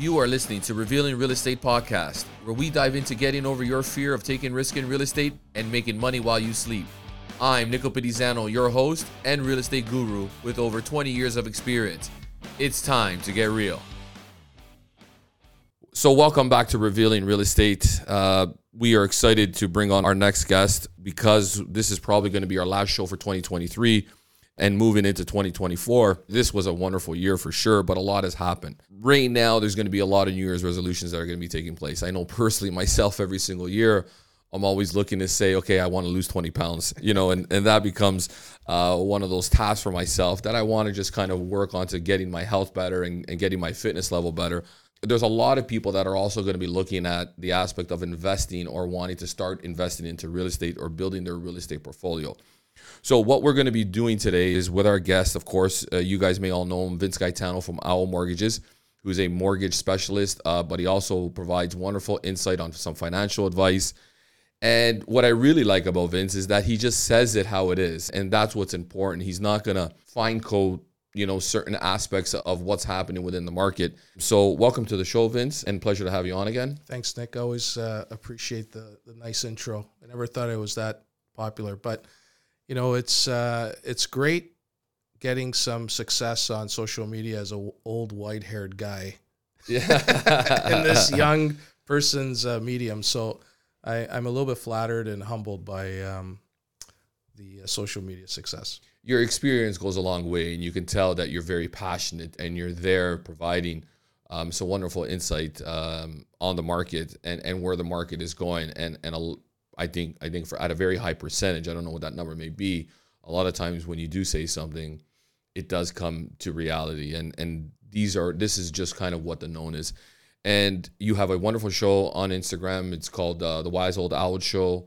You are listening to Revealing Real Estate Podcast, where we dive into getting over your fear of taking risk in real estate and making money while you sleep. I'm Nico Pedizano, your host and real estate guru with over 20 years of experience. It's time to get real. So, welcome back to Revealing Real Estate. Uh, we are excited to bring on our next guest because this is probably going to be our last show for 2023 and moving into 2024. This was a wonderful year for sure, but a lot has happened. Right now, there's going to be a lot of New Year's resolutions that are going to be taking place. I know personally myself every single year. I'm always looking to say, okay, I want to lose 20 pounds, you know, and, and that becomes uh, one of those tasks for myself that I want to just kind of work on to getting my health better and, and getting my fitness level better there's a lot of people that are also going to be looking at the aspect of investing or wanting to start investing into real estate or building their real estate portfolio. So, what we're going to be doing today is with our guest, of course, uh, you guys may all know him, Vince Gaetano from Owl Mortgages, who's a mortgage specialist, uh, but he also provides wonderful insight on some financial advice. And what I really like about Vince is that he just says it how it is. And that's what's important. He's not going to fine code you know certain aspects of what's happening within the market. So welcome to the show, Vince, and pleasure to have you on again. Thanks, Nick. I always uh, appreciate the the nice intro. I never thought it was that popular, but you know it's uh, it's great getting some success on social media as a old white haired guy. Yeah, in this young person's uh, medium. So I, I'm a little bit flattered and humbled by um, the uh, social media success your experience goes a long way, and you can tell that you're very passionate and you're there providing um, some wonderful insight um, on the market and, and where the market is going. And and a, I think I think for at a very high percentage, I don't know what that number may be. A lot of times when you do say something, it does come to reality. And and these are this is just kind of what the known is. And you have a wonderful show on Instagram. It's called uh, the Wise Old Owl Show.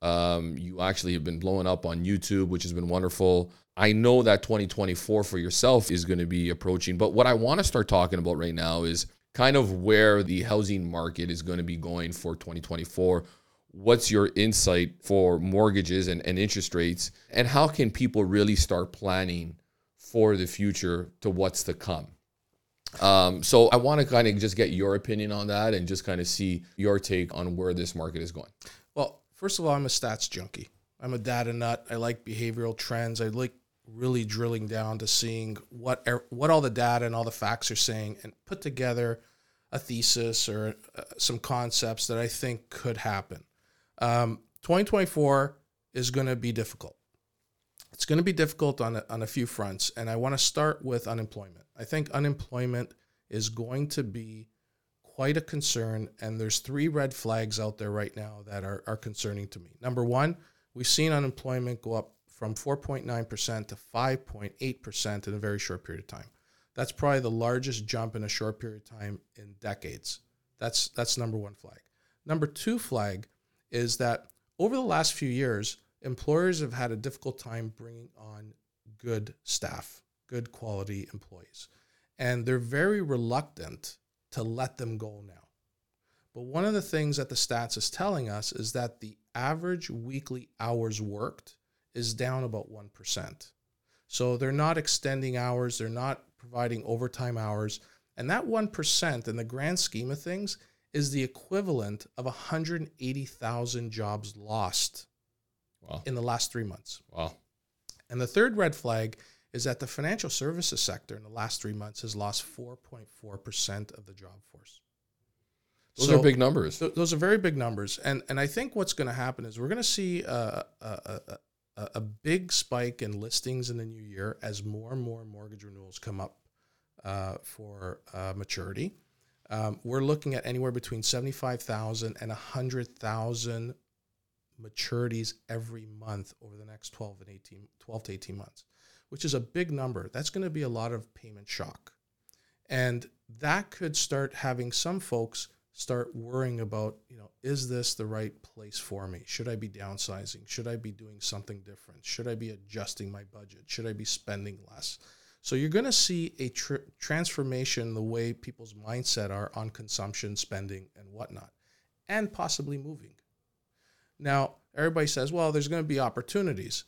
Um, you actually have been blowing up on YouTube, which has been wonderful. I know that 2024 for yourself is going to be approaching, but what I want to start talking about right now is kind of where the housing market is going to be going for 2024. What's your insight for mortgages and, and interest rates? And how can people really start planning for the future to what's to come? Um, so I want to kind of just get your opinion on that and just kind of see your take on where this market is going. Well, first of all, I'm a stats junkie. I'm a data nut. I like behavioral trends. I like really drilling down to seeing what er, what all the data and all the facts are saying and put together a thesis or uh, some concepts that I think could happen. Um, 2024 is going to be difficult. It's going to be difficult on a, on a few fronts, and I want to start with unemployment. I think unemployment is going to be quite a concern, and there's three red flags out there right now that are, are concerning to me. Number one, we've seen unemployment go up from 4.9% to 5.8% in a very short period of time. That's probably the largest jump in a short period of time in decades. That's that's number one flag. Number two flag is that over the last few years, employers have had a difficult time bringing on good staff, good quality employees, and they're very reluctant to let them go now. But one of the things that the stats is telling us is that the average weekly hours worked is down about 1%. So they're not extending hours, they're not providing overtime hours. And that 1% in the grand scheme of things is the equivalent of 180,000 jobs lost wow. in the last three months. Wow. And the third red flag is that the financial services sector in the last three months has lost 4.4% of the job force. Those so are big numbers. Th- those are very big numbers. And, and I think what's going to happen is we're going to see a, a, a, a big spike in listings in the new year as more and more mortgage renewals come up uh, for uh, maturity. Um, we're looking at anywhere between 75,000 and 100,000 maturities every month over the next 12 and 18 12 to 18 months, which is a big number. That's going to be a lot of payment shock. And that could start having some folks start worrying about, you know, is this the right place for me? Should I be downsizing? Should I be doing something different? Should I be adjusting my budget? Should I be spending less? So you're going to see a tr- transformation the way people's mindset are on consumption, spending, and whatnot, and possibly moving. Now, everybody says, well, there's going to be opportunities.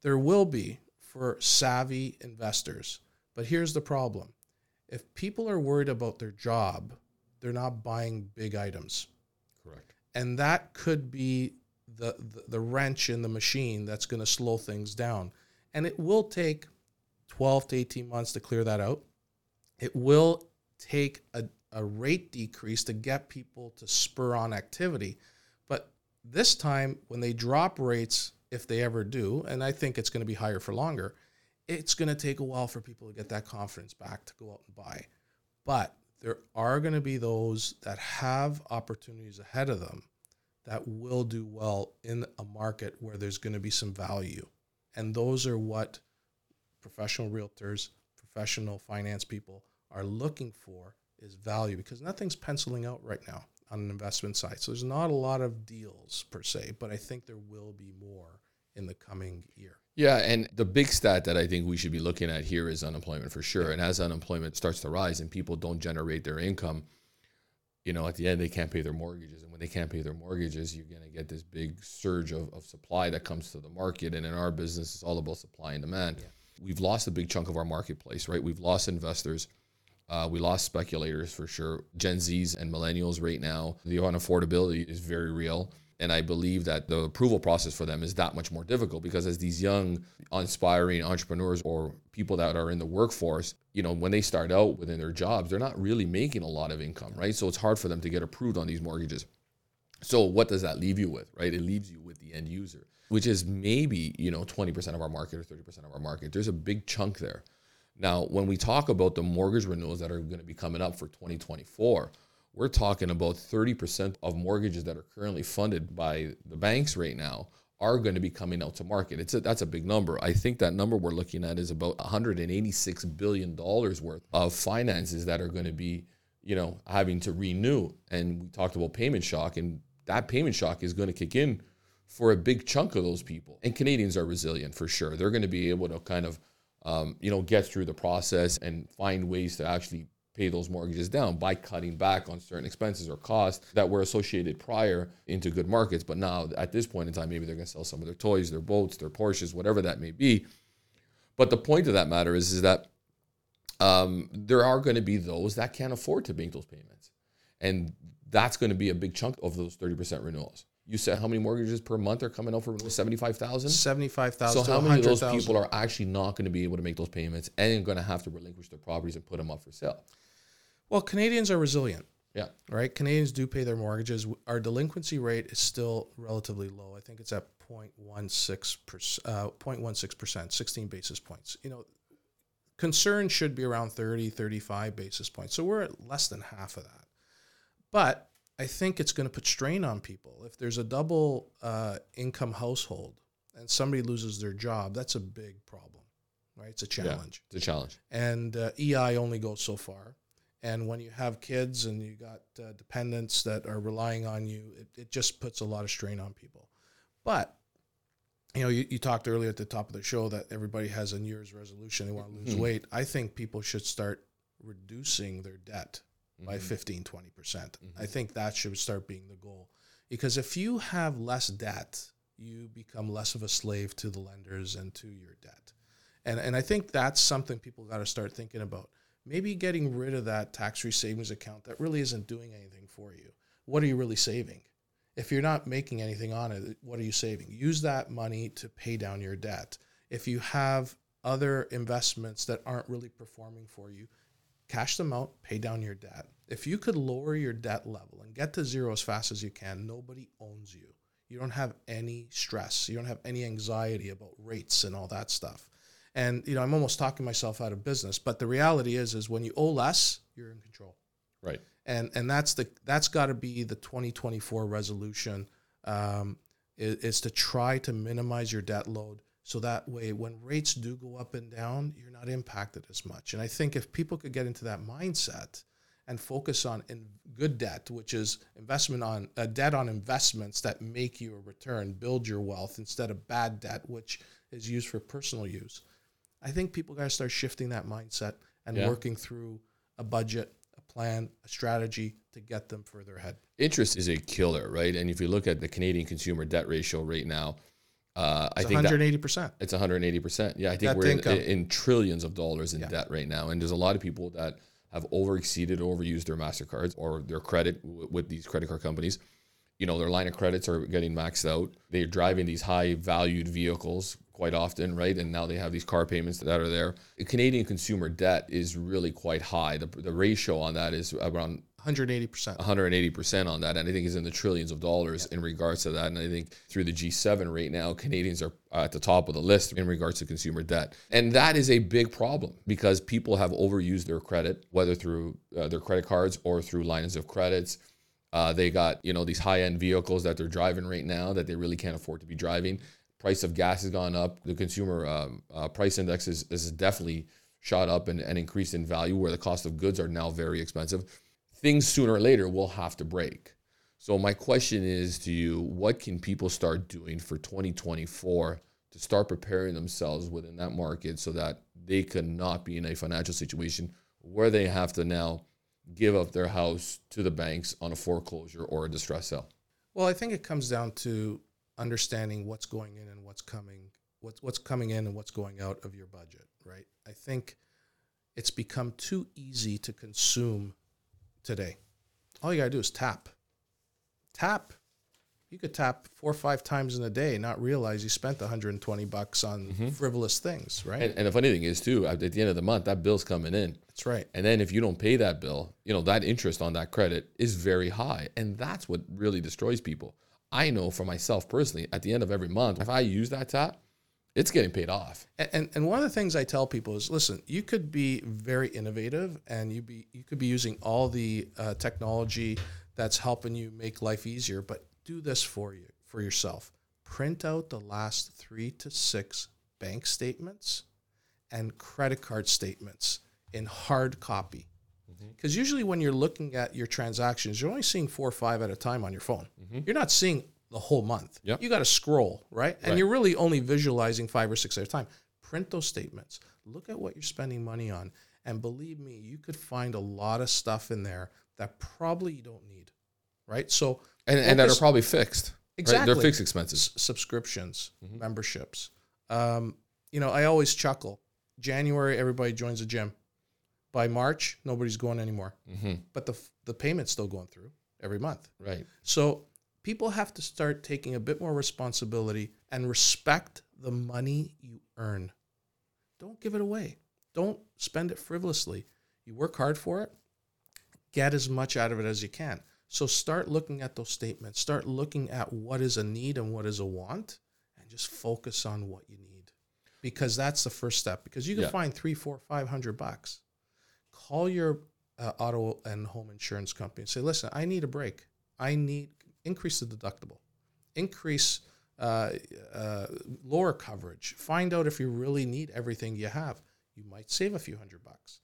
There will be for savvy investors. But here's the problem if people are worried about their job, they're not buying big items. Correct. And that could be the, the, the wrench in the machine that's going to slow things down. And it will take 12 to 18 months to clear that out. It will take a, a rate decrease to get people to spur on activity. But this time, when they drop rates, if they ever do, and I think it's going to be higher for longer, it's going to take a while for people to get that confidence back to go out and buy. But there are going to be those that have opportunities ahead of them that will do well in a market where there's going to be some value. And those are what professional realtors, professional finance people are looking for is value because nothing's penciling out right now on an investment side. So there's not a lot of deals per se, but I think there will be more in the coming year. Yeah, and the big stat that I think we should be looking at here is unemployment for sure. And as unemployment starts to rise and people don't generate their income, you know, at the end they can't pay their mortgages. And when they can't pay their mortgages, you're going to get this big surge of, of supply that comes to the market. And in our business, it's all about supply and demand. Yeah. We've lost a big chunk of our marketplace, right? We've lost investors. Uh, we lost speculators for sure. Gen Zs and millennials right now, the unaffordability is very real. And I believe that the approval process for them is that much more difficult because as these young, aspiring entrepreneurs or people that are in the workforce, you know, when they start out within their jobs, they're not really making a lot of income, right? So it's hard for them to get approved on these mortgages. So what does that leave you with, right? It leaves you with the end user, which is maybe, you know, 20% of our market or 30% of our market. There's a big chunk there. Now, when we talk about the mortgage renewals that are going to be coming up for 2024, we're talking about 30% of mortgages that are currently funded by the banks right now are going to be coming out to market. It's a, that's a big number. I think that number we're looking at is about 186 billion dollars worth of finances that are going to be, you know, having to renew. And we talked about payment shock, and that payment shock is going to kick in for a big chunk of those people. And Canadians are resilient for sure. They're going to be able to kind of, um, you know, get through the process and find ways to actually pay those mortgages down by cutting back on certain expenses or costs that were associated prior into good markets. But now, at this point in time, maybe they're going to sell some of their toys, their boats, their Porsches, whatever that may be. But the point of that matter is, is that um, there are going to be those that can't afford to make those payments. And that's going to be a big chunk of those 30% renewals. You said how many mortgages per month are coming out for 75,000? 75,000. So how many of those people are actually not going to be able to make those payments and going to have to relinquish their properties and put them up for sale? Well, Canadians are resilient. Yeah. Right? Canadians do pay their mortgages. Our delinquency rate is still relatively low. I think it's at 0.16%, uh, 0.16%, 16 basis points. You know, concern should be around 30, 35 basis points. So we're at less than half of that. But I think it's going to put strain on people. If there's a double uh, income household and somebody loses their job, that's a big problem, right? It's a challenge. Yeah, it's a challenge. And uh, EI only goes so far. And when you have kids and you got uh, dependents that are relying on you, it, it just puts a lot of strain on people. But you know, you, you talked earlier at the top of the show that everybody has a New Year's resolution. They want to lose mm-hmm. weight. I think people should start reducing their debt by mm-hmm. 15, 20%. percent mm-hmm. I think that should start being the goal. Because if you have less debt, you become less of a slave to the lenders and to your debt. And, and I think that's something people got to start thinking about. Maybe getting rid of that tax free savings account that really isn't doing anything for you. What are you really saving? If you're not making anything on it, what are you saving? Use that money to pay down your debt. If you have other investments that aren't really performing for you, cash them out, pay down your debt. If you could lower your debt level and get to zero as fast as you can, nobody owns you. You don't have any stress. You don't have any anxiety about rates and all that stuff. And you know, I'm almost talking myself out of business, but the reality is is when you owe less, you're in control. Right. And and that's the that's got to be the 2024 resolution um, is, is to try to minimize your debt load so that way, when rates do go up and down, you're not impacted as much. And I think if people could get into that mindset and focus on in good debt, which is investment on uh, debt on investments that make you a return, build your wealth instead of bad debt, which is used for personal use. I think people got to start shifting that mindset and yeah. working through a budget, a plan, a strategy to get them further ahead. Interest is a killer, right? And if you look at the Canadian consumer debt ratio right now, uh, I think 180 percent. It's 180 percent. Yeah, I think we're in, in, trillions of dollars in yeah. debt right now, and there's a lot of people that have overexceeded, or overused their Mastercards or their credit w- with these credit card companies. You know, their line of credits are getting maxed out. They're driving these high valued vehicles quite often, right? And now they have these car payments that are there. Canadian consumer debt is really quite high. The, the ratio on that is around 180%. 180% on that. And I think is in the trillions of dollars in regards to that. And I think through the G7 right now, Canadians are at the top of the list in regards to consumer debt. And that is a big problem because people have overused their credit, whether through uh, their credit cards or through lines of credits. Uh, they got, you know, these high end vehicles that they're driving right now that they really can't afford to be driving. Price of gas has gone up. The consumer um, uh, price index is, is definitely shot up and, and increased in value where the cost of goods are now very expensive things sooner or later will have to break. So my question is to you, what can people start doing for 2024 to start preparing themselves within that market so that they can not be in a financial situation where they have to now give up their house to the banks on a foreclosure or a distress sale? Well, I think it comes down to understanding what's going in and what's coming, what's what's coming in and what's going out of your budget, right? I think it's become too easy to consume today. All you got to do is tap. Tap. You could tap four or five times in a day, not realize you spent 120 bucks on mm-hmm. frivolous things, right? And, and, the funny thing is, too, at the end of the month, that bill's coming in. That's right. And then if you don't pay that bill, you know, that interest on that credit is very high. And that's what really destroys people. I know for myself personally, at the end of every month, if I use that tap, it's getting paid off. And, and, one of the things I tell people is, listen, you could be very innovative, and you be you could be using all the uh, technology that's helping you make life easier, but do this for you for yourself. Print out the last three to six bank statements and credit card statements in hard copy. Because mm-hmm. usually when you're looking at your transactions, you're only seeing four or five at a time on your phone. Mm-hmm. You're not seeing the whole month. Yep. You got to scroll, right? And right. you're really only visualizing five or six at a time. Print those statements. Look at what you're spending money on. And believe me, you could find a lot of stuff in there that probably you don't need, right? So, and, and that are probably fixed. Exactly. Right? They're fixed expenses. S- subscriptions, mm-hmm. memberships. Um, you know, I always chuckle. January, everybody joins the gym. By March, nobody's going anymore. Mm-hmm. But the, the payment's still going through every month. Right. So people have to start taking a bit more responsibility and respect the money you earn. Don't give it away. Don't spend it frivolously. You work hard for it, get as much out of it as you can. So start looking at those statements, start looking at what is a need and what is a want, and just focus on what you need. Because that's the first step. Because you can yeah. find three, four, five hundred bucks. Call your uh, auto and home insurance company and say, listen, I need a break. I need increase the deductible, increase uh, uh, lower coverage, find out if you really need everything you have. You might save a few hundred bucks.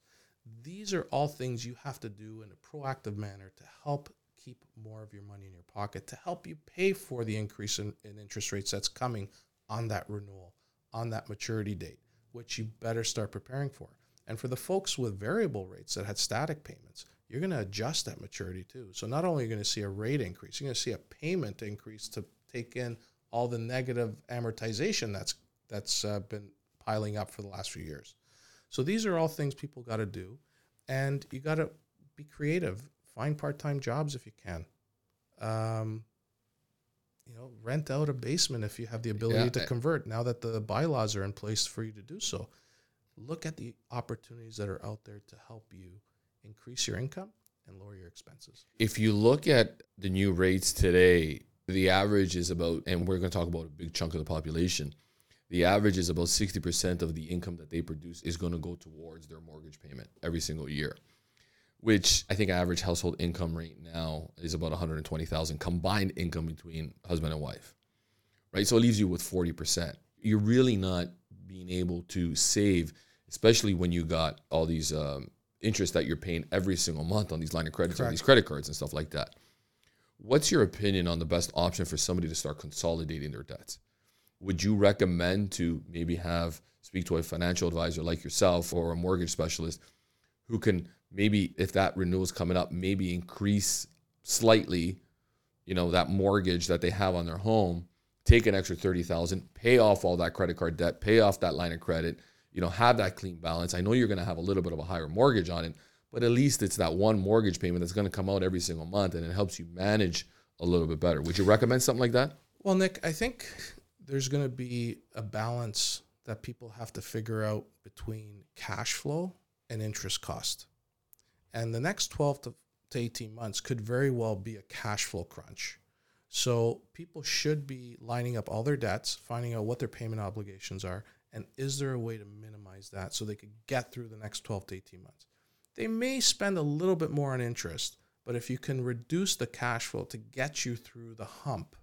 These are all things you have to do in a proactive manner to help keep more of your money in your pocket, to help you pay for the increase in, in interest rates that's coming on that renewal, on that maturity date, which you better start preparing for. And for the folks with variable rates that had static payments, you're going to adjust that maturity too. So not only are you going to see a rate increase, you're going to see a payment increase to take in all the negative amortization that's that's uh, been piling up for the last few years. So these are all things people got to do, and you got to be creative. Find part-time jobs if you can. Um, you know, rent out a basement if you have the ability yeah, to convert. Now that the bylaws are in place for you to do so, look at the opportunities that are out there to help you increase your income and lower your expenses. If you look at the new rates today, the average is about, and we're going to talk about a big chunk of the population. The average is about 60% of the income that they produce is going to go towards their mortgage payment every single year, which I think average household income rate now is about 120,000 combined income between husband and wife. Right? So it leaves you with 40%. You're really not being able to save, especially when you got all these um, interest that you're paying every single month on these line of credits or these credit cards and stuff like that. What's your opinion on the best option for somebody to start consolidating their debts? Would you recommend to maybe have speak to a financial advisor like yourself or a mortgage specialist who can maybe if that renewal is coming up maybe increase slightly you know that mortgage that they have on their home take an extra 30,000 pay off all that credit card debt pay off that line of credit you know, have that clean balance. I know you're going to have a little bit of a higher mortgage on it, but at least it's that one mortgage payment that's going to come out every single month and it helps you manage a little bit better. Would you recommend something like that? Well, Nick, I think there's going to be a balance that people have to figure out between cash flow and interest cost. And the next 12 to, to 18 months could very well be a cash flow crunch. So people should be lining up all their debts, finding out what their payment obligations are, and is there a way to minimize that so they could get through the next 12 to 18 months. They may spend a little bit more on interest, but if you can reduce the cash flow to get you through the hump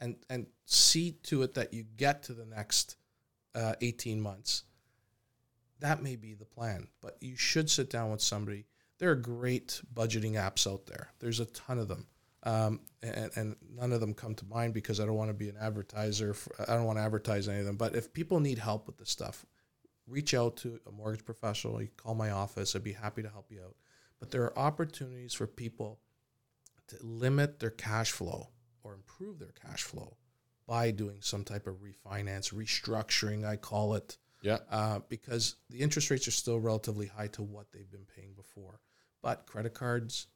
and, and see to it that you get to the next uh, 18 months, that may be the plan. But you should sit down with somebody. There are great budgeting apps out there, there's a ton of them. Um, and, and, none of them come to mind because I don't want to be an advertiser. For, I don't want to advertise any of them. But if people need help with this stuff, reach out to a mortgage professional. You call my office. I'd be happy to help you out. But there are opportunities for people to limit their cash flow or improve their cash flow by doing some type of refinance, restructuring, I call it. Yeah. Uh, because the interest rates are still relatively high to what they've been paying before. But credit cards,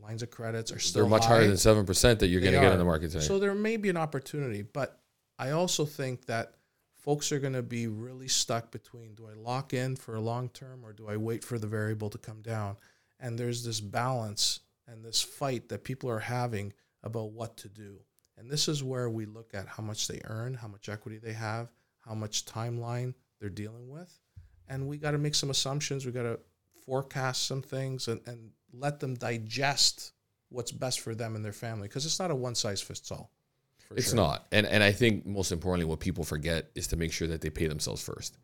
lines of credits are still They're much high. higher than 7% that you're going to get in the market today. So there may be an opportunity, but I also think that folks are going to be really stuck between do I lock in for a long term or do I wait for the variable to come down? And there's this balance and this fight that people are having about what to do. And this is where we look at how much they earn, how much equity they have, how much timeline they're dealing with. And we got to make some assumptions. We got to forecast some things and, and let them digest what's best for them and their family because it's not a one size fits all. It's sure. not. And and I think most importantly, what people forget is to make sure that they pay themselves first.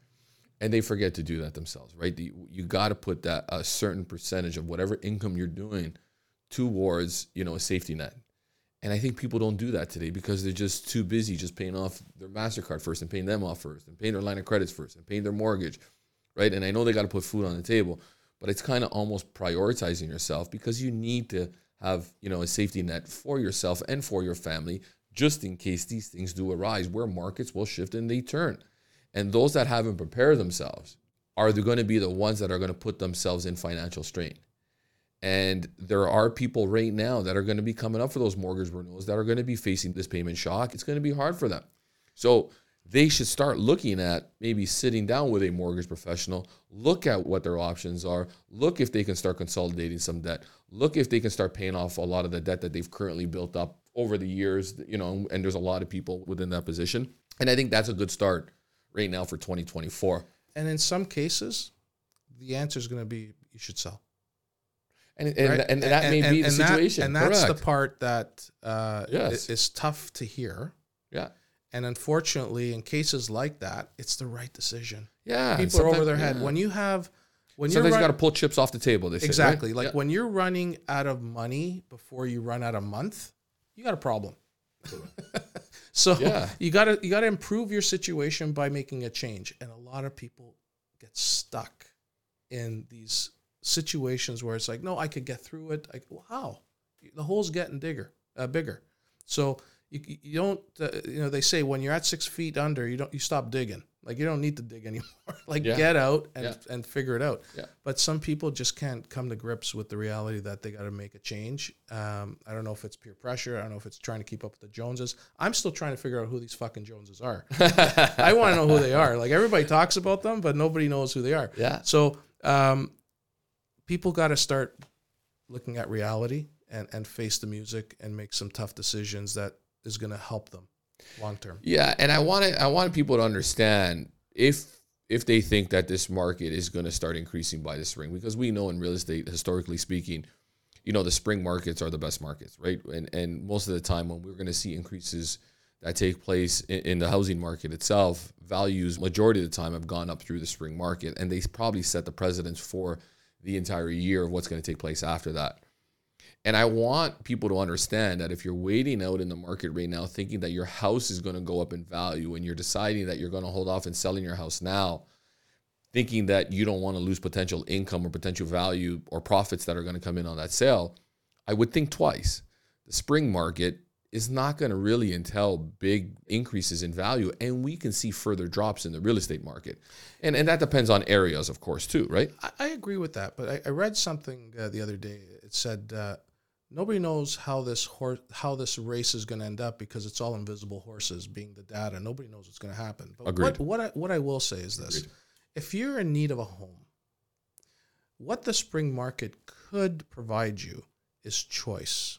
And they forget to do that themselves, right? You, you got to put that a certain percentage of whatever income you're doing towards, you know, a safety net. And I think people don't do that today because they're just too busy just paying off their MasterCard first and paying them off first and paying their line of credits first and paying their mortgage, right? And I know they got to put food on the table, but it's kind of almost prioritizing yourself because you need to have, you know, a safety net for yourself and for your family just in case these things do arise where markets will shift and they turn. And those that haven't prepared themselves are they going to be the ones that are going to put themselves in financial strain. And there are people right now that are going to be coming up for those mortgage renewals that are going to be facing this payment shock. It's going to be hard for them. So they should start looking at maybe sitting down with a mortgage professional, look at what their options are, look if they can start consolidating some debt, look if they can start paying off a lot of the debt that they've currently built up over the years, you know, and there's a lot of people within that position. And I think that's a good start right now for 2024. And in some cases, the answer is going to be you should sell. And, and, right? and, that may be the and that- situation. and that's Correct. the part that uh, Yes. is tough to hear. yeah. And unfortunately, in cases like that, it's the right decision. Yeah. People are over their head. yeah. When you have, when Sometimes you're you got to pull chips off the table. They say, right? exactly like Yeah. when you're running out of money before you run out of month, you got a problem. so Yeah. you got to you got to improve your situation by making a change. And a lot of people get stuck in these situations where it's like, no, I could get through it. Like, well, how? The hole's getting bigger, uh, bigger. So you, you don't, uh, you know, they say when you're at six feet under, you don't, you stop digging. Like you don't need to dig anymore. like Yeah. get out and, Yeah. and figure it out. Yeah. But some people just can't come to grips with the reality that they got to make a change. Um, I don't know if it's peer pressure. I don't know if it's trying to keep up with the Joneses. I'm still trying to figure out who these fucking Joneses are. I want to know who they are. Like everybody talks about them, but nobody knows who they are. Yeah. So um, people got to start looking at reality and, and face the music and make some tough decisions that is going to help them long term. Yeah, and I want to I want people to understand if if they think that this market is going to start increasing by the spring because we know in real estate historically speaking, you know the spring markets are the best markets, right? And and most of the time when we're going to see increases that take place in, the housing market itself, values majority of the time have gone up through the spring market and they probably set the precedence for the entire year of what's going to take place after that. And I want people to understand that if you're waiting out in the market right now, thinking that your house is going to go up in value and you're deciding that you're going to hold off and selling your house now, thinking that you don't want to lose potential income or potential value or profits that are going to come in on that sale, I would think twice. The spring market is not going to really entail big increases in value, and we can see further drops in the real estate market, and and that depends on areas, of course, too, right? I, I agree with that, but I, I read something uh, the other day. It said uh, nobody knows how this horse how this race is going to end up because it's all invisible horses being the data. Nobody knows what's going to happen. But Agreed. what what I, what I will say is this: Agreed. if you're in need of a home, what the spring market could provide you is choice,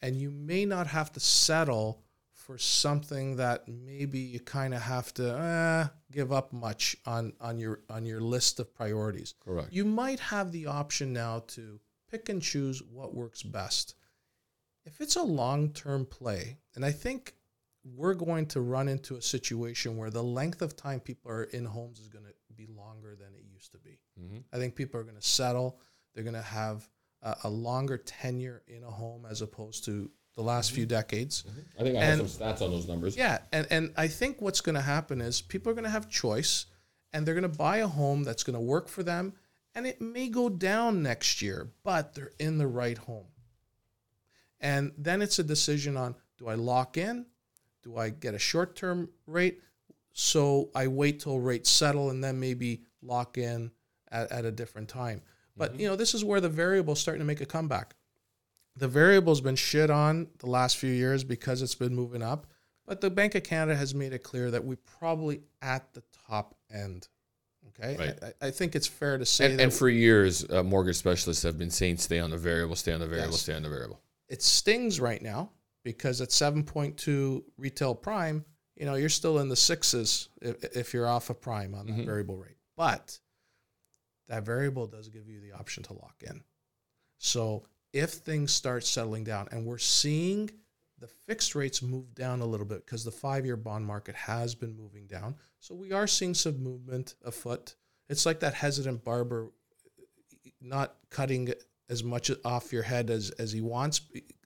and you may not have to settle for something that maybe you kind of have to uh, give up much on on your on your list of priorities Correct. you might have the option now to pick and choose what works best. If it's a long term play, and I think we're going to run into a situation where the length of time people are in homes is going to be longer than it used to be. hmm I think people are going to settle, they're going to have a, a longer tenure in a home as opposed to the last few decades. I think I And- have some stats on those numbers. Yeah, and and I think what's going to happen is people are going to have choice, and they're going to buy a home that's going to work for them, and it may go down next year, but they're in the right home. And then it's a decision on do I lock in, do I get a short term rate, so I wait till rates settle and then maybe lock in at, at a different time. But mm-hmm. you know, this is where the variable's starting to make a comeback the variable's been shit on the last few years because it's been moving up. But the Bank of Canada has made it clear that we're probably at the top end. Okay, Right. I, I think it's fair to say And, that and for years, uh, mortgage specialists have been saying stay on the variable, stay on the variable, Yes. stay on the variable. it stings right now because at 7.2 retail prime, you know, you're still in the sixes if, if you're off of prime on that Mhm. variable rate. But that variable does give you the option to lock in. So if things start settling down, and we're seeing the fixed rates move down a little bit because the five year bond market has been moving down. So we are seeing some movement afoot. It's like that hesitant barber not cutting as much off your head as, as he wants.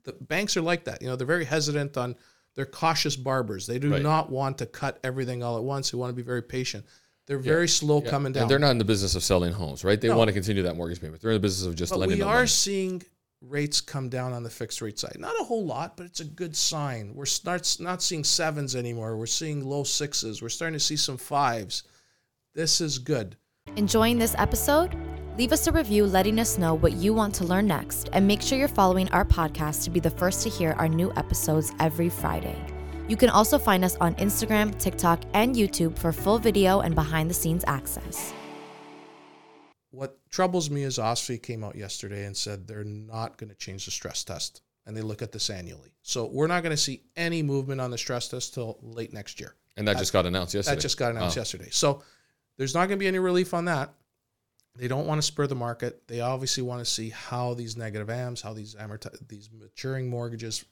The banks are like that. You know, they're very hesitant on, they're cautious barbers. They do Right. not want to cut everything all at once. They want to be very patient. They're very slow Yeah. coming And down. they're not in the business of selling homes, right? They No. want to continue that mortgage payment. They're in the business of just But lending we are money. seeing rates come down on the fixed rate side. Not a whole lot, but it's a good sign. We're start, not seeing sevens anymore. We're seeing low sixes. We're starting to see some fives. This is good. Enjoying this episode? Leave us a review letting us know what you want to learn next, and make sure you're following our podcast to be the first to hear our new episodes every Friday. You can also find us on Instagram, TikTok, and YouTube for full video and behind the scenes access. What troubles me is OSFI came out yesterday and said they're not going to change the stress test, and they look at this annually. So we're not going to see any movement on the stress test till late next year. And that just got announced yesterday. That just got announced Oh. yesterday. So there's not going to be any relief on that. They don't want to spur the market. They obviously want to see how these negative AMs, how these amorti- these maturing mortgages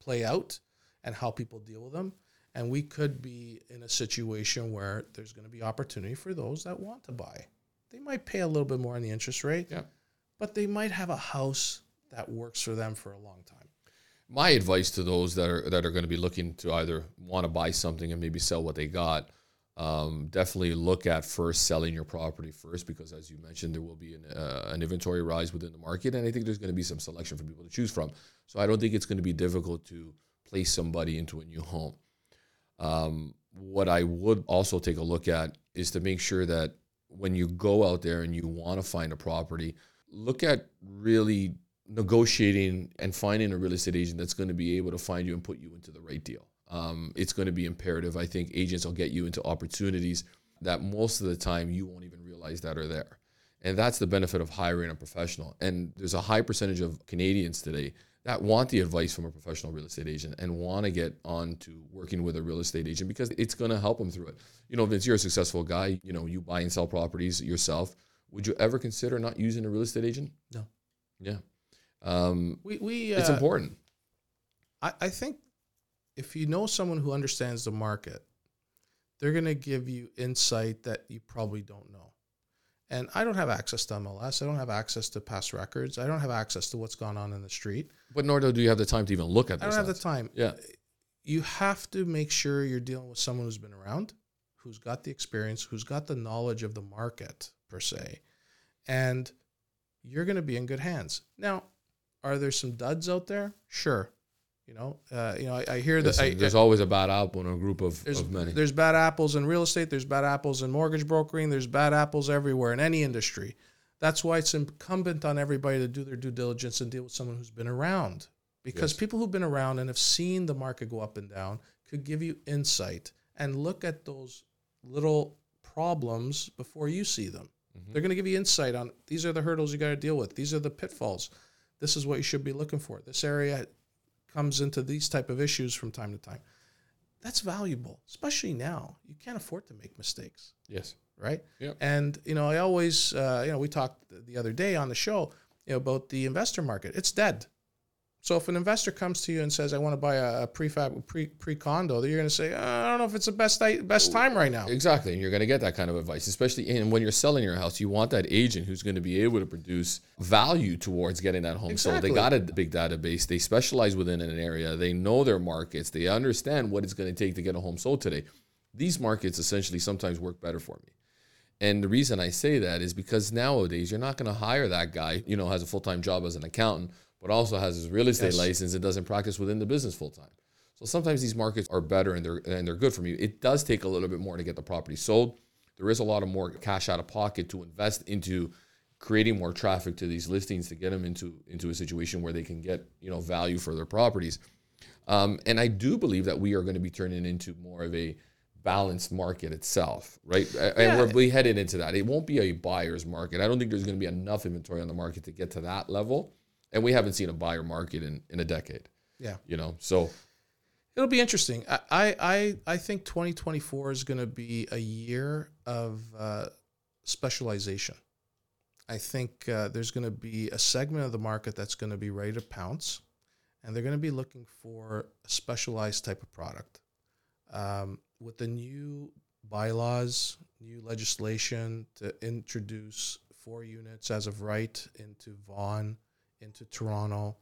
play out, and how people deal with them. And we could be in a situation where there's going to be opportunity for those that want to buy. They might pay a little bit more on the interest rate, Yeah. but they might have a house that works for them for a long time. my advice to those that are that are going to be looking to either want to buy something and maybe sell what they got um, definitely look at first selling your property first because as you mentioned there will be an, uh, an inventory rise within the market and i think there's going to be some selection for people to choose from so i don't think it's going to be difficult to place somebody into a new home um, what i would also take a look at is to make sure that when you go out there and you want to find a property look at really negotiating and finding a real estate agent that's going to be able to find you and put you into the right deal. Um, it's going to be imperative. I think agents will get you into opportunities that most of the time you won't even realize that are there. And that's the benefit of hiring a professional. And there's a high percentage of Canadians today that want the advice from a professional real estate agent and want to get on to working with a real estate agent because it's going to help them through it. You know, Vince, you're a successful guy. You know, you buy and sell properties yourself. Would you ever consider not using a real estate agent? No. Yeah. Um, We we it's uh, important. I, I think if you know someone who understands the market, they're going to give you insight that you probably don't know. And I don't have access to MLS. I don't have access to past records. I don't have access to what's gone on in the street. But nor do you have the time to even look at I don't have the time. Yeah. You have to make sure you're dealing with someone who's been around, who's got the experience, who's got the knowledge of the market per se, and you're going to be in good hands. Now, are there some duds out there? Sure. You know, uh, you know, I, I hear that. Listen, I, there's always a bad apple in a group of, there's, of many. there's bad apples in real estate. There's bad apples in mortgage brokering. There's bad apples everywhere in any industry. That's why it's incumbent on everybody to do their due diligence and deal with someone who's been around. Because Yes. people who've been around and have seen the market go up and down could give you insight and look at those little problems before you see them. Mm-hmm. They're going to give you insight on these are the hurdles you got to deal with. These are the pitfalls. This is what you should be looking for. This area comes into these type of issues from time to time. That's valuable, especially now. You can't afford to make mistakes yes. right? Yep. And you know, I always, uh, you know, we talked the other day on the show, you know, about the investor market. It's dead. So if an investor comes to you and says, "I want to buy a, a prefab pre pre condo," you're going to say, uh, "I don't know if it's the best best time right now." Exactly. And you're going to get that kind of advice, especially in, when you're selling your house. You want that agent who's going to be able to produce value towards getting that home sold. They got a big database. They specialize within an area. They know their markets. They understand what it's going to take to get a home sold today. These markets essentially sometimes work better for me. And the reason I say that is because nowadays you're not going to hire that guy, you know, has a full time job as an accountant, but also has his real estate Yes. license and doesn't practice within the business full time. So sometimes these markets are better and they're and they're good for you. It does take a little bit more to get the property sold. There is a lot of more cash out of pocket to invest into creating more traffic to these listings to get them into into a situation where they can get you know value for their properties. Um, and I do believe that we are going to be turning into more of a balanced market itself, right? A- And we're we headed into that. It won't be a buyer's market. I don't think there's going to be enough inventory on the market to get to that level. And we haven't seen a buyer market in, in a decade, Yeah, you know. So it'll be interesting. I I I, think 2024 is going to be a year of uh, specialization. I think uh, there's going to be a segment of the market that's going to be ready to pounce, and they're going to be looking for a specialized type of product. Um, with the new bylaws, new legislation to introduce four units as of right into Vaughan, into Toronto,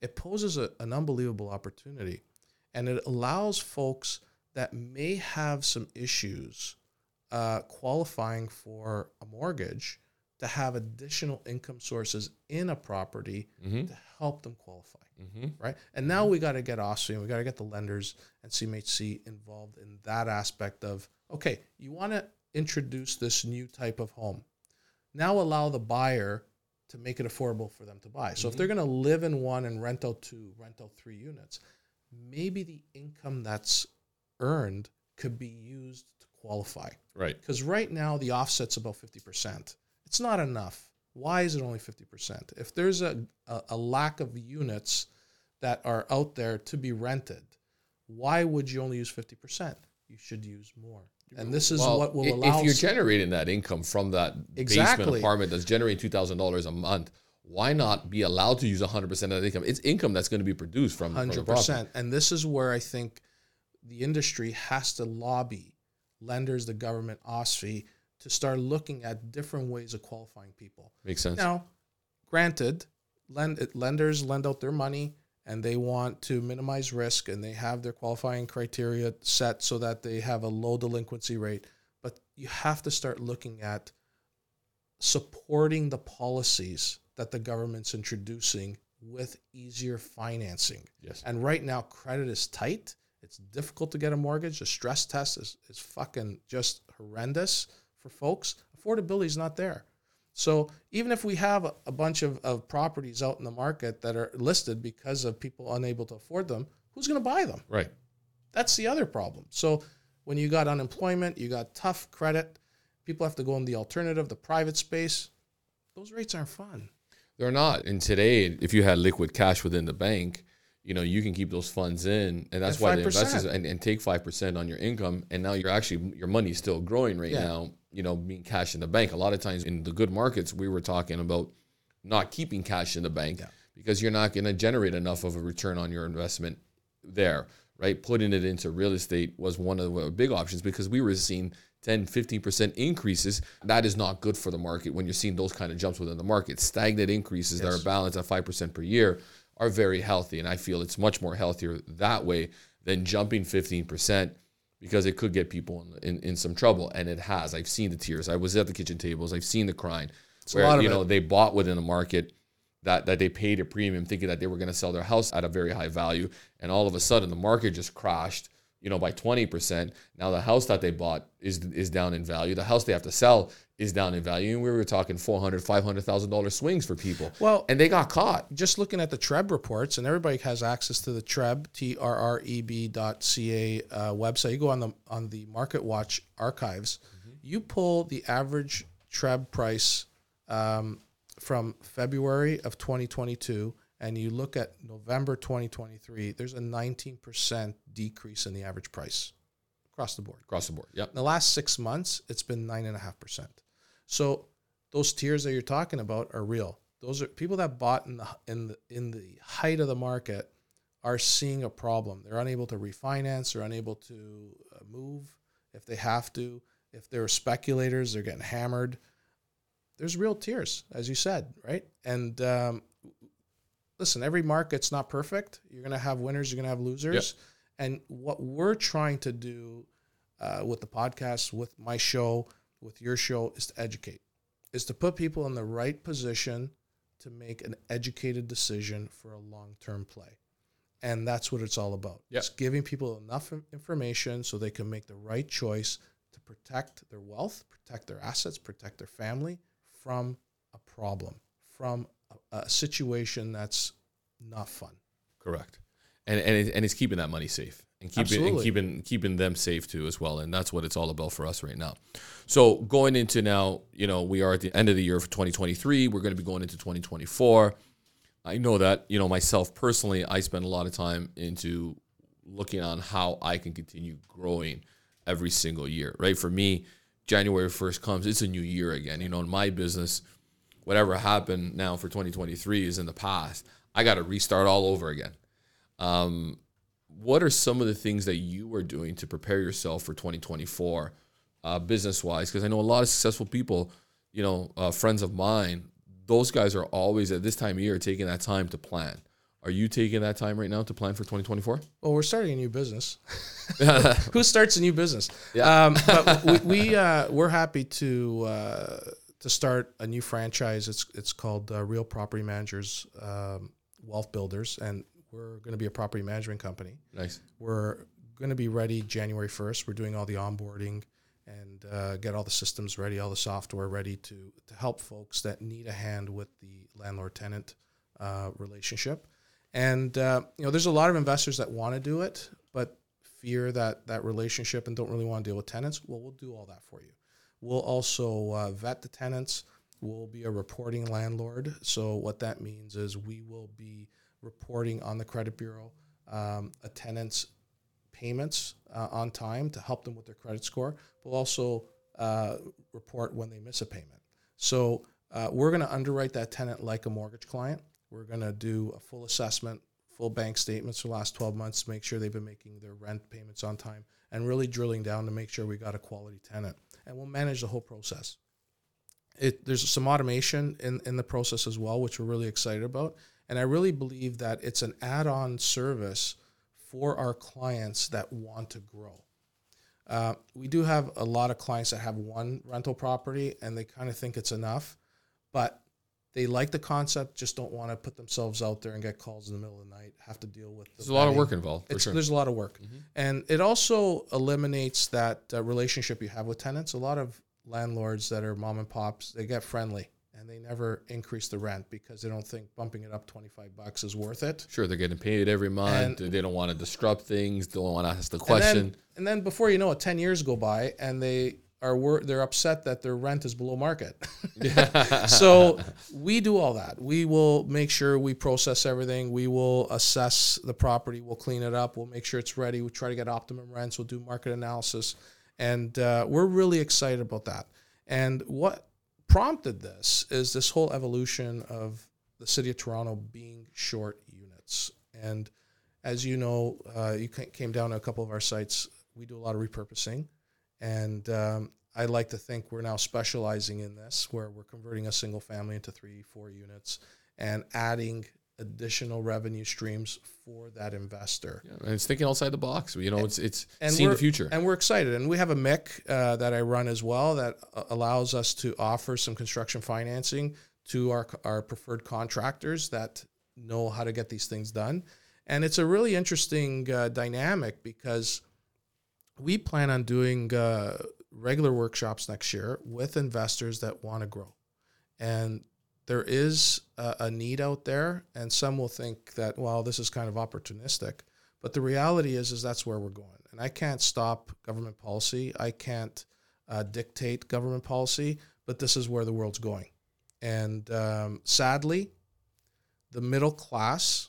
it poses a, an unbelievable opportunity. And it allows folks that may have some issues uh, qualifying for a mortgage to have additional income sources in a property Mhm. to help them qualify mhm. right? And now we got to get OSFI, we got to get the lenders and CMHC involved in that aspect of okay, you want to introduce this new type of home. Now allow the buyer to make it affordable for them to buy. So if mm-hmm. they're going to live in one and rent out two, rent out three units, maybe the income that's earned could be used to qualify. right. Because right now the offset's about 50%. It's not enough. Why is it only 50%? If there's a, a, a lack of units that are out there to be rented, why would you only use 50%? You should use more. And this is Well, what will i- allow If you're generating that income from that basement apartment that's generating two thousand dollars a month, why not be allowed to use hundred percent of that income? It's income that's going to be produced from, hundred percent. And this is where I think the industry has to lobby lenders, the government, OSFI, to start looking at different ways of qualifying people. Makes sense. Now, granted, lend, lenders lend out their money and they want to minimize risk and they have their qualifying criteria set so that they have a low delinquency rate. But you have to start looking at supporting the policies that the government's introducing with easier financing. Yes. And right now, credit is tight. It's difficult to get a mortgage. The stress test is, is fucking just horrendous for folks. Affordability is not there. So even if we have a, bunch of, of properties out in the market that are listed because of people unable to afford them, who's going to buy them? Right. That's the other problem. So when you got unemployment, you got tough credit, people have to go in the alternative, the private space. Those rates aren't fun. They're not. And today, if you had liquid cash within the bank, you know, you can keep those funds in, and that's At why the investors and, and take five percent on your income, and now you're actually your money's still growing right Yeah. now. You know, being cash in the bank. A lot of times in the good markets, we were talking about not keeping cash in the bank Yeah. because you're not going to generate enough of a return on your investment there, right? Putting it into real estate was one of the big options because we were seeing 10, 15% increases. That is not good for the market when you're seeing those kind of jumps within the market. Stagnant increases that are balanced at 5% per year are very healthy. And I feel it's much more healthier that way than jumping 15% because it could get people in, in, in some trouble. And it has. I've seen the tears. I was at the kitchen tables. I've seen the crying a where, lot of you it. know, they bought within the market that that they paid a premium thinking that they were going to sell their house at a very high value and all of a sudden the market just crashed you know by 20% now the house that they bought is is down in value. The house they have to sell is down in value. And we were talking 400 500000 dollar swings for people. Well- and they got caught. just looking at the TREB reports, and everybody has access to the TREB T R R E B dot C A uh, website. You go on the on the Market Watch archives. You pull the average TREB price um, from February of 2022, and you look at November 2023. There's a 19% decrease in the average price across the board. across the board yeah. In the last six months, it's been nine and a half percent. So those tears that you're talking about are real. Those are people that bought in the in the in the height of the market are seeing a problem. They're unable to refinance. They're unable to uh, move if they have to. If they're speculators, they're getting hammered. There's real tears, as you said, right? And um, listen, every market's not perfect. You're going to have winners. You're going to have losers. And what we're trying to do uh, with the podcast, with my show, with your show, is to educate, is to put people in the right position to make an educated decision for a long term play. And that's what it's all about. Yep. It's giving people enough information so they can make the right choice to protect their wealth, protect their assets, protect their family from a problem, from a, situation that's not fun. Correct. And and it, and it's keeping that money safe and keeping and keeping keeping them safe too as well. And that's what it's all about for us right now. So going into now, you know, we are at the end of the year for 2023. We're going to be going into 2024. I know that, you know, myself personally, I spend a lot of time into looking on how I can continue growing every single year, right? For me, January 1st comes, it's a new year again. You know, in my business, whatever happened now for 2023 is in the past. I got to restart all over again. Um, what are some of the things that you are doing to prepare yourself for 2024 uh, business wise? Because I know a lot of successful people, you know, uh, friends of mine, those guys are always at this time of year taking that time to plan. Are you taking that time right now to plan for 2024? Well, we're starting a new business. Who starts a new business? Um, but we, we uh, we're happy to uh, to start a new franchise. It's it's called uh, Real Property Managers um, Wealth Builders, and we're going to be a property management company. Nice. We're going to be ready January first. We're doing all the onboarding and uh, get all the systems ready, all the software ready to to help folks that need a hand with the landlord tenant uh, relationship. And uh, you know, there's a lot of investors that want to do it, but fear that that relationship and don't really want to deal with tenants. Well, we'll do all that for you. We'll also uh, vet the tenants. We'll be a reporting landlord. So what that means is we will be reporting on the credit bureau um, a tenant's payments uh, on time to help them with their credit score. We'll also uh, report when they miss a payment. So uh, we're going to underwrite that tenant like a mortgage client. We're going to do a full assessment, full bank statements for the last 12 months to make sure they've been making their rent payments on time and really drilling down to make sure we got a quality tenant. And we'll manage the whole process. It, there's some automation in, in the process as well, which we're really excited about. And I really believe that it's an add on service for our clients that want to grow. Uh, we do have a lot of clients that have one rental property and they kind of think it's enough, but they like the concept, just don't want to put themselves out there and get calls in the middle of the night, have to deal with. The There's a lot of work involved for sure. There's a lot of work, and it also eliminates that uh, relationship you have with tenants. A lot of landlords that are mom and pops, they get friendly and they never increase the rent because they don't think bumping it up 25 bucks is worth it. Sure, they're getting paid every month. they don't want to disrupt things. They don't want to ask the And question. then, and then before you know it, 10 years go by and they are wor- they're upset that their rent is below market. so we do all that. We will make sure we process everything. We will assess the property. We'll clean it up. We'll make sure it's ready. We'll try to get optimum rents. We'll do market analysis. And uh, we're really excited about that. And what prompted this is this whole evolution of the city of Toronto being short units. And as you know, uh, you came down to a couple of our sites. We do a lot of repurposing, and um, I like to think we're now specializing in this, where we're converting a single family into three, four units, and adding additional revenue streams for that investor. Yeah, and it's thinking outside the box. You know, it's it's And seeing the future. And we're excited. And we have a MIC uh, that I run as well that uh, allows us to offer some construction financing to our our preferred contractors that know how to get these things done, and it's a really interesting uh, dynamic because we plan on doing uh, regular workshops next year with investors that want to grow, and there is a, a need out there, and some will think that well, this is kind of opportunistic, but the reality is is that's where we're going, and I can't stop government policy. I can't uh, dictate government policy, but this is where the world's going. And um, sadly, the middle class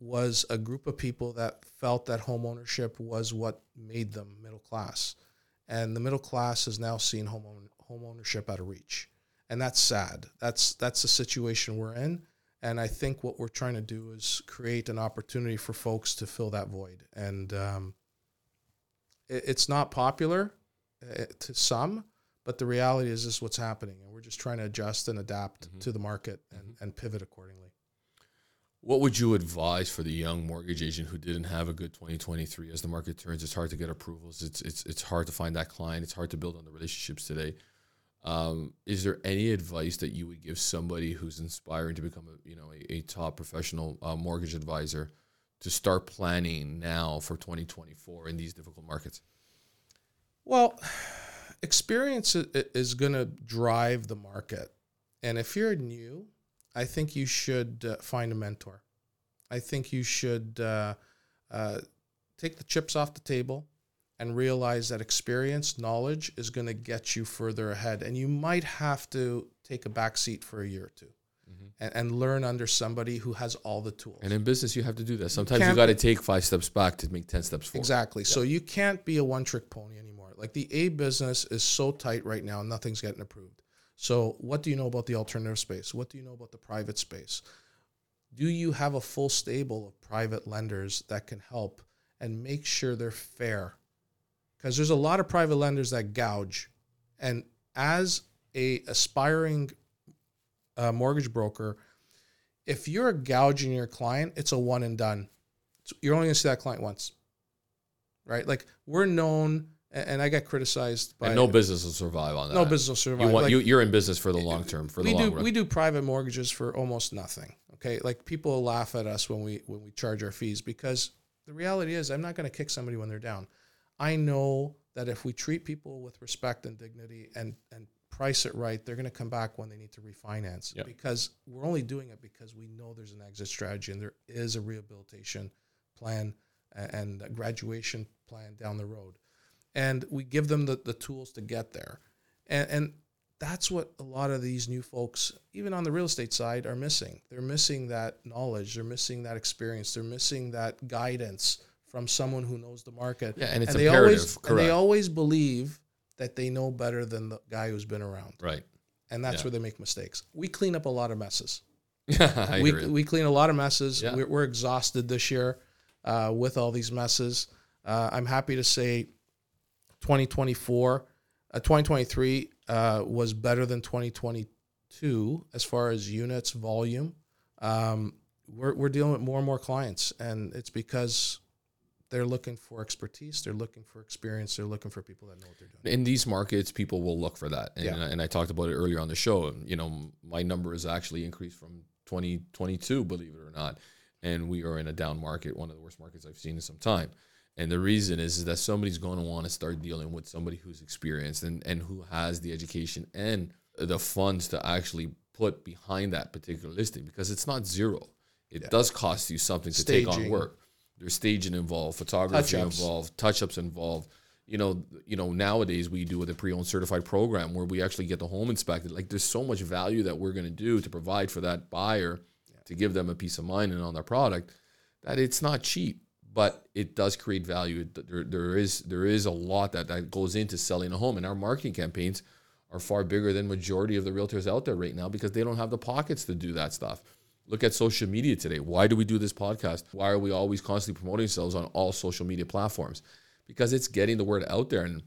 was a group of people that felt that home ownership was what made them middle class. And the middle class has now seen home, home ownership out of reach. And that's sad. That's, that's the situation we're in. And I think what we're trying to do is create an opportunity for folks to fill that void. And um, it, it's not popular uh, to some, but the reality is this is what's happening, and we're just trying to adjust and adapt Mhm. to the market and, Mhm. and pivot accordingly. What would you advise for the young mortgage agent who didn't have a good 2023 as the market turns? It's hard to get approvals. It's it's it's hard to find that client. It's hard to build on the relationships today. Um, is there any advice that you would give somebody who's inspiring to become a you know a, a top professional uh, mortgage advisor to start planning now for 2024 in these difficult markets? Well, experience is going to drive the market. And if you're new, I think you should uh, find a mentor. I think you should uh, uh, take the chips off the table and realize that experience, knowledge is going to get you further ahead. And you might have to take a back seat for a year or 2 Mhm. and, and learn under somebody who has all the tools. And in business, you have to do that. Sometimes you can't- got to take five steps back to make ten steps forward. Exactly. So you can't be a one trick pony anymore. Like the A business is so tight right now, nothing's getting approved. So, what do you know about the alternative space? What do you know about the private space? Do you have a full stable of private lenders that can help and make sure they're fair? Because there's a lot of private lenders that gouge, and as a aspiring uh, mortgage broker, if you're gouging your client, it's a one and done. You're only going to see that client once right? Like we're known, and I get criticized by And no business will survive on that. no business will survive. You want Like, you, you're in business for the long term, for the we long do run. we do private mortgages for almost nothing. Okay, like people laugh at us when we when we charge our fees because the reality is I'm not going to kick somebody when they're down. I know that if we treat people with respect and dignity and and price it right, they're going to come back when they need to refinance Yep. because we're only doing it because we know there's an exit strategy and there is a rehabilitation plan and a graduation plan down the road. And we give them the, the tools to get there. And, and that's what a lot of these new folks, even on the real estate side, are missing. They're missing that knowledge. They're missing that experience. They're missing that guidance from someone who knows the market. yeah, and it's and they imperative. always and they always believe that they know better than the guy who's been around. right. And that's Yeah. where they make mistakes. We clean up a lot of messes. I we, we clean a lot of messes. Yeah. We're, we're exhausted this year uh, with all these messes. Uh, I'm happy to say 2024, uh, 2023 uh, was better than 2022 as far as units volume. Um, we're, we're dealing with more and more clients, and it's because they're looking for expertise, they're looking for experience, they're looking for people that know what they're doing. in these markets, people will look for that, and, Yeah. and I talked about it earlier on the show. You know, my number has actually increased from 2022, believe it or not, and we are in a down market, one of the worst markets I've seen in some time. And the reason is, is that somebody's going to want to start dealing with somebody who's experienced and, and who has the education and the funds to actually put behind that particular listing because it's not zero. It Yeah. does cost you something to take on work. There's staging involved, photography Touch-ups. involved, touch-ups involved. You know, you know. Nowadays, we do with a pre-owned certified program where we actually get the home inspected. Like, there's so much value that we're going to do to provide for that buyer to give them a peace of mind and on their product that it's not cheap, but it does create value. There, there is there is a lot that that goes into selling a home, and our marketing campaigns are far bigger than majority of the realtors out there right now because they don't have the pockets to do that stuff. Look at social media today. Why do we do this podcast? Why are we always constantly promoting ourselves on all social media platforms? Because it's getting the word out there. And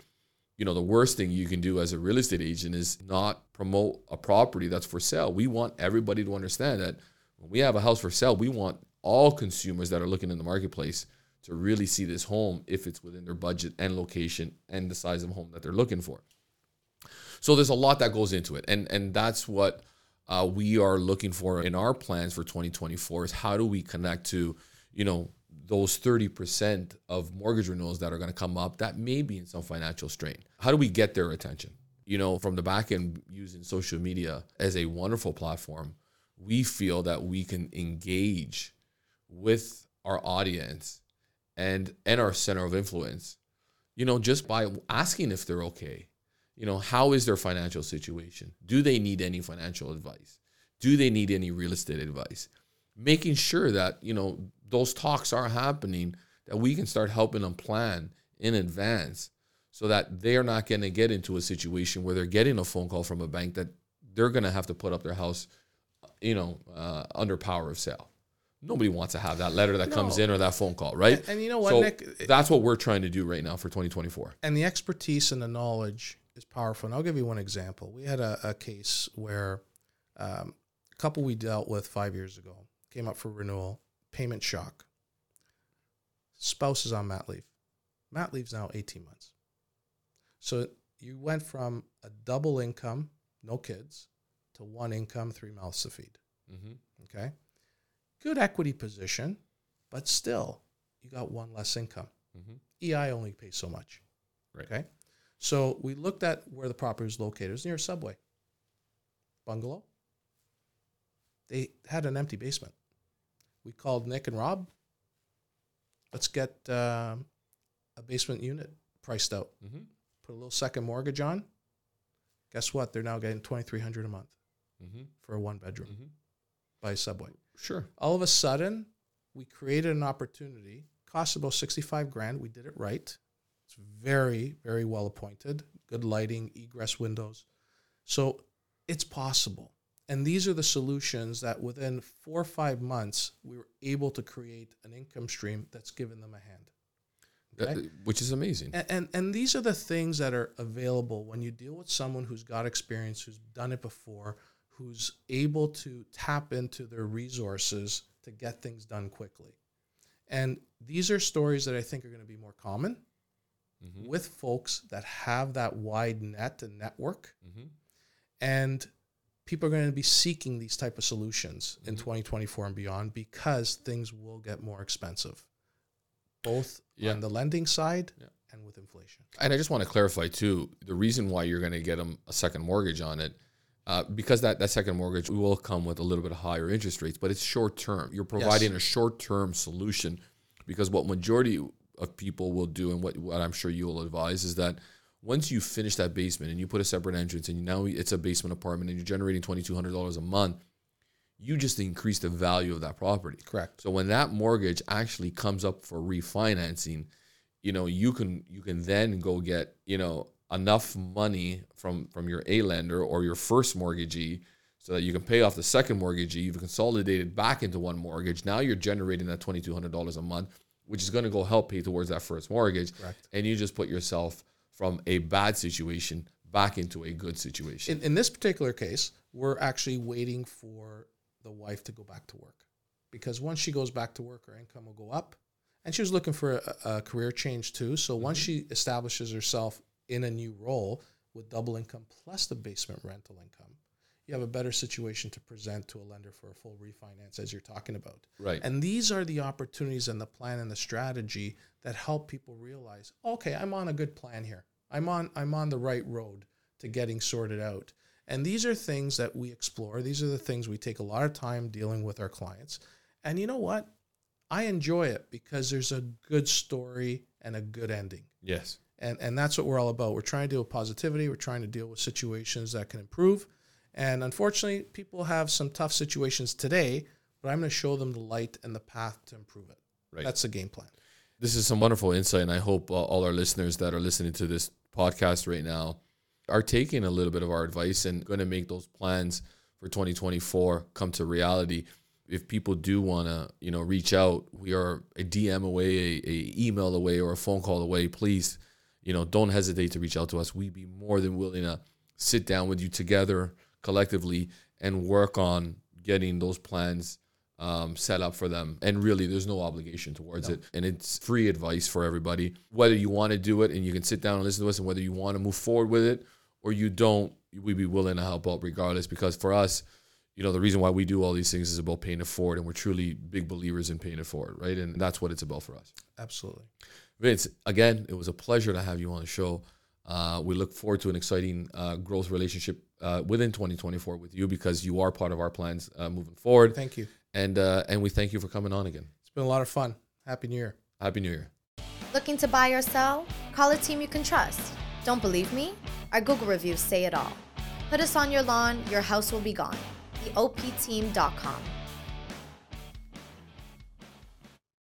you know, the worst thing you can do as a real estate agent is not promote a property that's for sale. We want everybody to understand that when we have a house for sale, we want all consumers that are looking in the marketplace to really see this home if it's within their budget and location and the size of home that they're looking for. So there's a lot that goes into it, and and that's what uh, we are looking for in our plans for 2024 is how do we connect to, you know, those 30% of mortgage renewals that are going to come up that may be in some financial strain. How do we get their attention? You know, from the back end, using social media as a wonderful platform, we feel that we can engage with our audience and and our center of influence you know just by asking if they're okay. You know how is their financial situation? Do they need any financial advice? Do they need any real estate advice? Making sure that you know those talks are happening that we can start helping them plan in advance so that they're not going to get into a situation where they're getting a phone call from a bank that they're going to have to put up their house you know uh, under power of sale nobody wants to have that letter that comes in or that phone call right And, and you know what, so Nick? that's what we're trying to do right now for 2024 and the expertise and the knowledge is powerful. And I'll give you one example. We had a, a case where um, a couple we dealt with five years ago came up for renewal, payment shock. Spouse is on mat leave. Mat leave's now 18 months. So you went from a double income, no kids, to one income, three mouths to feed. mm-hmm. Okay. Good equity position, but still, you got one less income. Mm-hmm. EI only pays so much. Right. Okay. So we looked at where the property was located. It was near a subway. Bungalow. They had an empty basement. We called Nick and Rob. Let's get um, a basement unit priced out. Mm-hmm. Put a little second mortgage on. Guess what? They're now getting twenty three hundred a month Mm-hmm. for a one bedroom Mm-hmm. by Subway. Sure All of a sudden, we created an opportunity. Cost about sixty five grand. We did it right. It's very, very well appointed. Good lighting, egress windows. So it's possible. And these are the solutions that within four or five months, we were able to create an income stream that's given them a hand. Okay? Uh, which is amazing And, and and these are the things that are available when you deal with someone who's got experience, who's done it before, who's able to tap into their resources to get things done quickly. And these are stories that I think are going to be more common mm-hmm. with folks that have that wide net and network Mm-hmm. and people are going to be seeking these type of solutions in Mhm. 2024 and beyond because things will get more expensive both Yeah. on the lending side Yeah. and with inflation And I just want to clarify too the reason why you're going to get them a second mortgage on it, uh, because that, that second mortgage will come with a little bit higher interest rates, but it's short term. You're providing a short term solution because what majority of people will do and what, what I'm sure you will advise is that once you finish that basement and you put a separate entrance and now it's a basement apartment and you're generating $2,200 a month, you just increase the value of that property. correct So when that mortgage actually comes up for refinancing, you know, you can you can then go get, you know, enough money from from your A lender or your first mortgagee so that you can pay off the second mortgagee. You've consolidated back into one mortgage. Now you're generating that twenty two hundred dollars a month, which is going to go help pay towards that first mortgage. Correct. And you just put yourself from a bad situation back into a good situation. in, in this particular case we're actually waiting for the wife to go back to work because once she goes back to work her income will go up and she was looking for a, a career change too so once mm-hmm. she establishes herself in a new role with double income plus the basement rental income you have a better situation to present to a lender for a full refinance as you're talking about right. and these are the opportunities and the plan and the strategy that help people realize, okay, I'm on a good plan here. I'm on I'm on the right road to getting sorted out. And these are things that we explore. These are the things we take a lot of time dealing with our clients. And you know what? I enjoy it because there's a good story and a good ending. yes. And and that's what we're all about. We're trying to deal with positivity. We're trying to deal with situations that can improve. And unfortunately, people have some tough situations today, but I'm going to show them the light and the path to improve it. Right. That's the game plan. This is some wonderful insight, and I hope uh, all our listeners that are listening to this podcast right now are taking a little bit of our advice and going to make those plans for 2024 come to reality. If people do want to, you know, reach out, we are a DM away, a, a email away, or a phone call away. Please, you know, don't hesitate to reach out to us. We'd be more than willing to sit down with you together collectively and work on getting those plans um, set up for them. And really, there's no obligation towards it. And it's free advice for everybody. Whether you want to do it and you can sit down and listen to us, and whether you want to move forward with it or you don't, we'd be willing to help out regardless. Because for us, you know, the reason why we do all these things is about paying it forward, and we're truly big believers in paying it forward, right? And that's what it's about for us. Absolutely. Vince, again, it was a pleasure to have you on the show. Uh, we look forward to an exciting uh, growth relationship uh, within 2024 with you because you are part of our plans uh, moving forward. Thank you. And uh, and we thank you for coming on again. It's been a lot of fun. Happy New Year. Happy New Year. Looking to buy or sell? Call a team you can trust. Don't believe me? Our Google reviews say it all. Put us on your lawn, your house will be gone. TheOPteam.com.